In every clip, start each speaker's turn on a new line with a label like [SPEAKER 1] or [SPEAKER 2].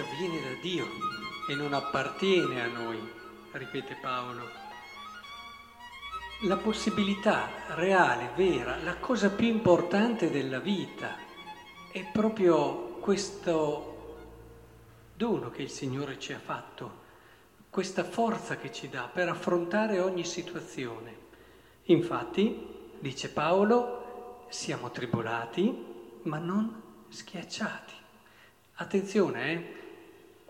[SPEAKER 1] grazia viene da Dio e non appartiene a noi, ripete Paolo. La possibilità reale, vera, la cosa più importante della vita è proprio questo dono che il Signore ci ha fatto, questa forza che ci dà per affrontare ogni situazione. Infatti, dice Paolo, siamo tribolati, ma non schiacciati. Attenzione, eh?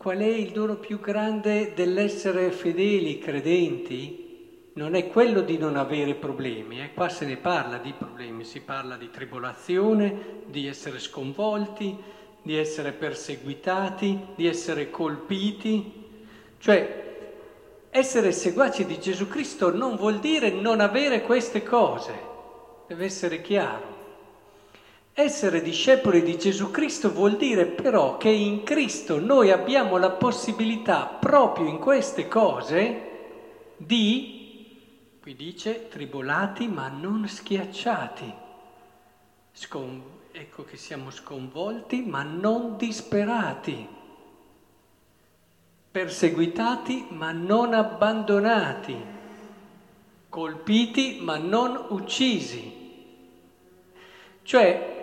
[SPEAKER 1] Qual è il dono più grande dell'essere fedeli, credenti? Non è quello di non avere problemi, eh? qua se ne parla di problemi, si parla di tribolazione, di essere sconvolti, di essere perseguitati, di essere colpiti. Cioè, essere seguaci di Gesù Cristo non vuol dire non avere queste cose, deve essere chiaro. Essere discepoli di Gesù Cristo vuol dire però che in Cristo noi abbiamo la possibilità proprio in queste cose di, qui dice, tribolati ma non schiacciati. Scon- ecco che siamo sconvolti ma non disperati, perseguitati ma non abbandonati, colpiti ma non uccisi. Cioè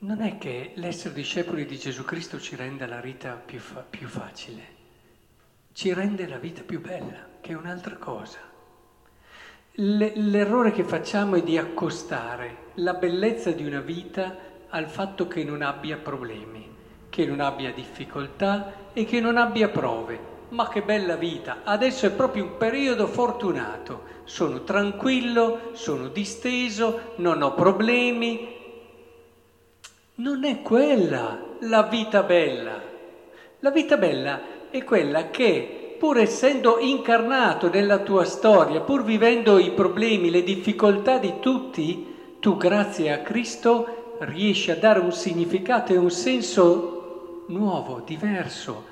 [SPEAKER 1] non è che l'essere discepoli di Gesù Cristo ci renda la vita più, fa- più facile, ci rende la vita più bella, che è un'altra cosa. L- l'errore che facciamo è di accostare la bellezza di una vita al fatto che non abbia problemi, che non abbia difficoltà e che non abbia prove. Ma che bella vita! Adesso è proprio un periodo fortunato. Sono tranquillo, sono disteso, non ho problemi, non è quella la vita bella. La vita bella è quella che, pur essendo incarnato nella tua storia, pur vivendo i problemi, le difficoltà di tutti, tu grazie a Cristo riesci a dare un significato e un senso nuovo, diverso,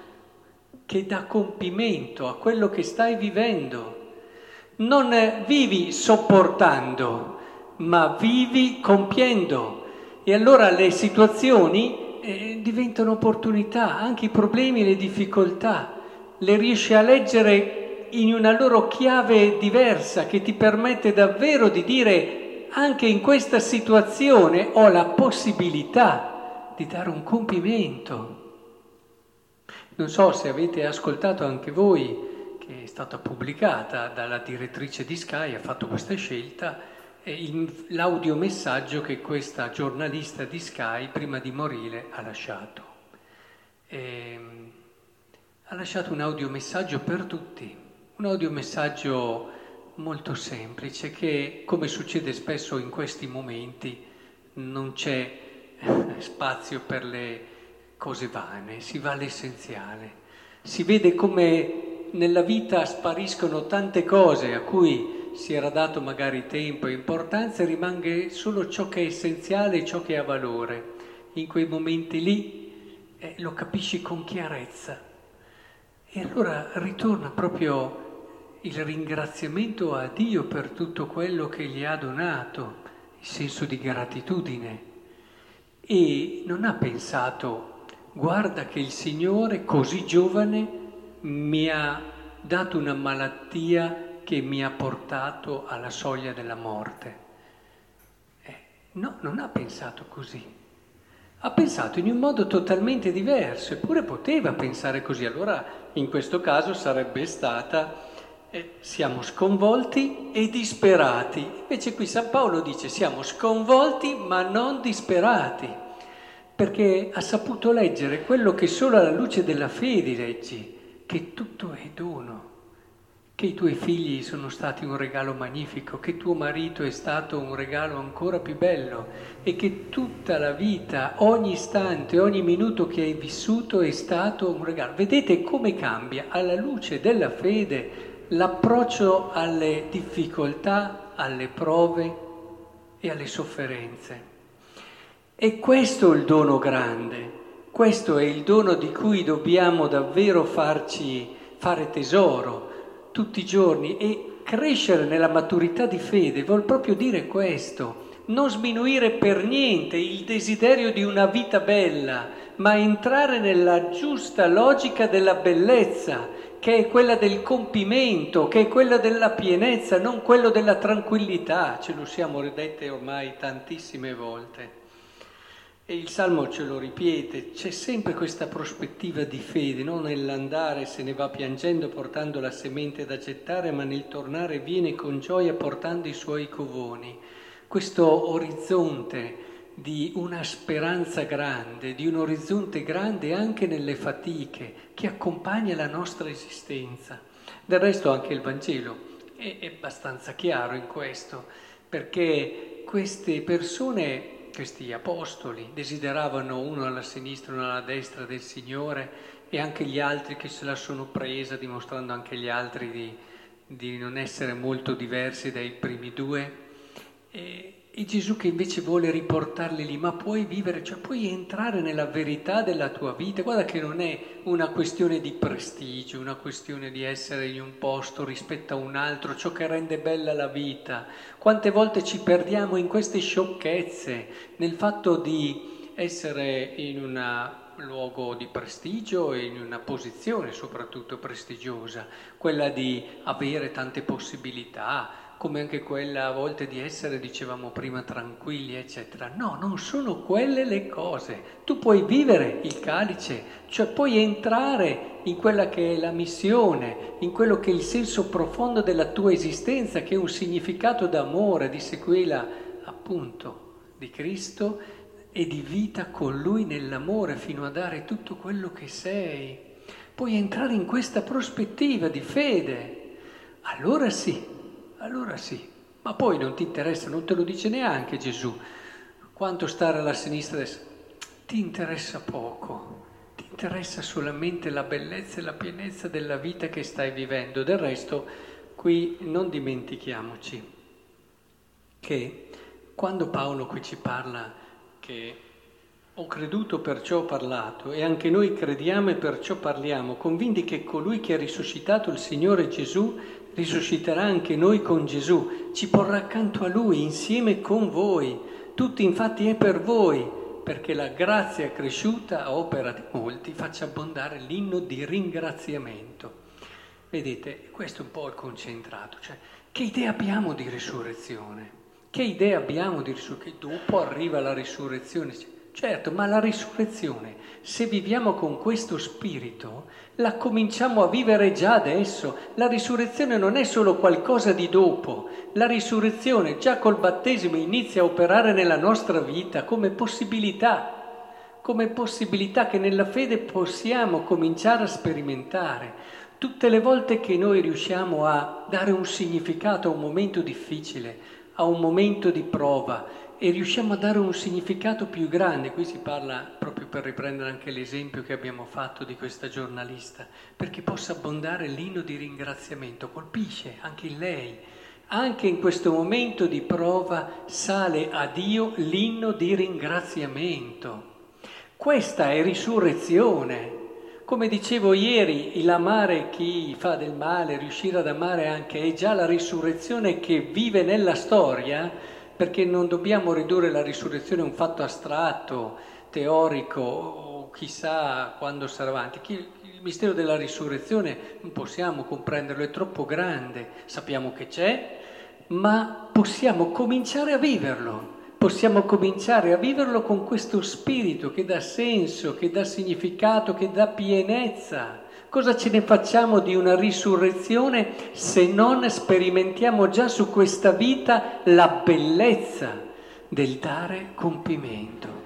[SPEAKER 1] che dà compimento a quello che stai vivendo. Non vivi sopportando, ma vivi compiendo. E allora le situazioni eh, diventano opportunità, anche i problemi e le difficoltà, le riesci a leggere in una loro chiave diversa che ti permette davvero di dire anche in questa situazione ho la possibilità di dare un compimento. Non so se avete ascoltato anche voi, che è stata pubblicata dalla direttrice di Sky, ha fatto questa scelta, l'audiomessaggio che questa giornalista di Sky prima di morire ha lasciato. E, ehm, ha lasciato un audiomessaggio per tutti, un audiomessaggio molto semplice che, come succede spesso in questi momenti, non c'è spazio per le cose vane, si va all'essenziale. Si vede come nella vita spariscono tante cose a cui si era dato magari tempo e importanza, rimane solo ciò che è essenziale, ciò che ha valore. In quei momenti lì eh, lo capisci con chiarezza. E allora ritorna proprio il ringraziamento a Dio per tutto quello che gli ha donato, il senso di gratitudine. E non ha pensato, guarda che il Signore così giovane mi ha dato una malattia che mi ha portato alla soglia della morte. Eh, no, non ha pensato così. Ha pensato in un modo totalmente diverso, eppure poteva pensare così. Allora in questo caso sarebbe stata eh, siamo sconvolti e disperati. Invece qui San Paolo dice siamo sconvolti ma non disperati, perché ha saputo leggere quello che solo alla luce della fede leggi, che tutto è dono che i tuoi figli sono stati un regalo magnifico, che tuo marito è stato un regalo ancora più bello e che tutta la vita, ogni istante, ogni minuto che hai vissuto è stato un regalo. Vedete come cambia alla luce della fede l'approccio alle difficoltà, alle prove e alle sofferenze. E questo è il dono grande, questo è il dono di cui dobbiamo davvero farci fare tesoro tutti i giorni e crescere nella maturità di fede vuol proprio dire questo, non sminuire per niente il desiderio di una vita bella, ma entrare nella giusta logica della bellezza, che è quella del compimento, che è quella della pienezza, non quello della tranquillità. Ce lo siamo ridette ormai tantissime volte. E il Salmo ce lo ripete, c'è sempre questa prospettiva di fede, non nell'andare se ne va piangendo portando la semente da gettare, ma nel tornare viene con gioia portando i suoi covoni. Questo orizzonte di una speranza grande, di un orizzonte grande anche nelle fatiche che accompagna la nostra esistenza. Del resto anche il Vangelo è, abbastanza chiaro in questo, perché queste persone questi apostoli desideravano uno alla sinistra e uno alla destra del Signore e anche gli altri che se la sono presa, dimostrando anche gli altri di, di non essere molto diversi dai primi due. E, e Gesù che invece vuole riportarli lì, ma puoi vivere, cioè puoi entrare nella verità della tua vita. Guarda che non è una questione di prestigio, una questione di essere in un posto rispetto a un altro, ciò che rende bella la vita. Quante volte ci perdiamo in queste sciocchezze, nel fatto di essere in un luogo di prestigio e in una posizione soprattutto prestigiosa, quella di avere tante possibilità, come anche quella a volte di essere, dicevamo prima, tranquilli, eccetera. No, non sono quelle le cose. Tu puoi vivere il calice, cioè puoi entrare in quella che è la missione, in quello che è il senso profondo della tua esistenza, che è un significato d'amore, di sequela appunto di Cristo e di vita con Lui nell'amore fino a dare tutto quello che sei. Puoi entrare in questa prospettiva di fede. Allora sì, allora sì, ma poi non ti interessa, non te lo dice neanche Gesù, quanto stare alla sinistra destra. Ti interessa poco, ti interessa solamente la bellezza e la pienezza della vita che stai vivendo. Del resto, qui non dimentichiamoci che quando Paolo qui ci parla che ho creduto perciò ho parlato e anche noi crediamo e perciò parliamo, convinti che colui che ha risuscitato il Signore Gesù risusciterà anche noi con Gesù, ci porrà accanto a Lui, insieme con voi. Tutto infatti è per voi, perché la grazia cresciuta a opera di molti faccia abbondare l'inno di ringraziamento. Vedete, questo è un po' il concentrato, cioè che idea abbiamo di risurrezione? Che idea abbiamo di risurrezione? Che dopo arriva la risurrezione? Certo, ma la risurrezione, se viviamo con questo spirito, la cominciamo a vivere già adesso. La risurrezione non è solo qualcosa di dopo, la risurrezione già col battesimo inizia a operare nella nostra vita come possibilità, come possibilità che nella fede possiamo cominciare a sperimentare. Tutte le volte che noi riusciamo a dare un significato a un momento difficile, a un momento di prova, e riusciamo a dare un significato più grande. Qui si parla proprio per riprendere anche l'esempio che abbiamo fatto di questa giornalista, perché possa abbondare l'inno di ringraziamento, colpisce anche in lei. Anche in questo momento di prova sale a Dio l'inno di ringraziamento. Questa è risurrezione. Come dicevo ieri, l'amare chi fa del male, riuscire ad amare anche, è già la risurrezione che vive nella storia perché non dobbiamo ridurre la risurrezione a un fatto astratto, teorico o chissà quando sarà avanti. Il mistero della risurrezione non possiamo comprenderlo, è troppo grande, sappiamo che c'è, ma possiamo cominciare a viverlo. Possiamo cominciare a viverlo con questo spirito che dà senso, che dà significato, che dà pienezza. Cosa ce ne facciamo di una risurrezione se non sperimentiamo già su questa vita la bellezza del dare compimento?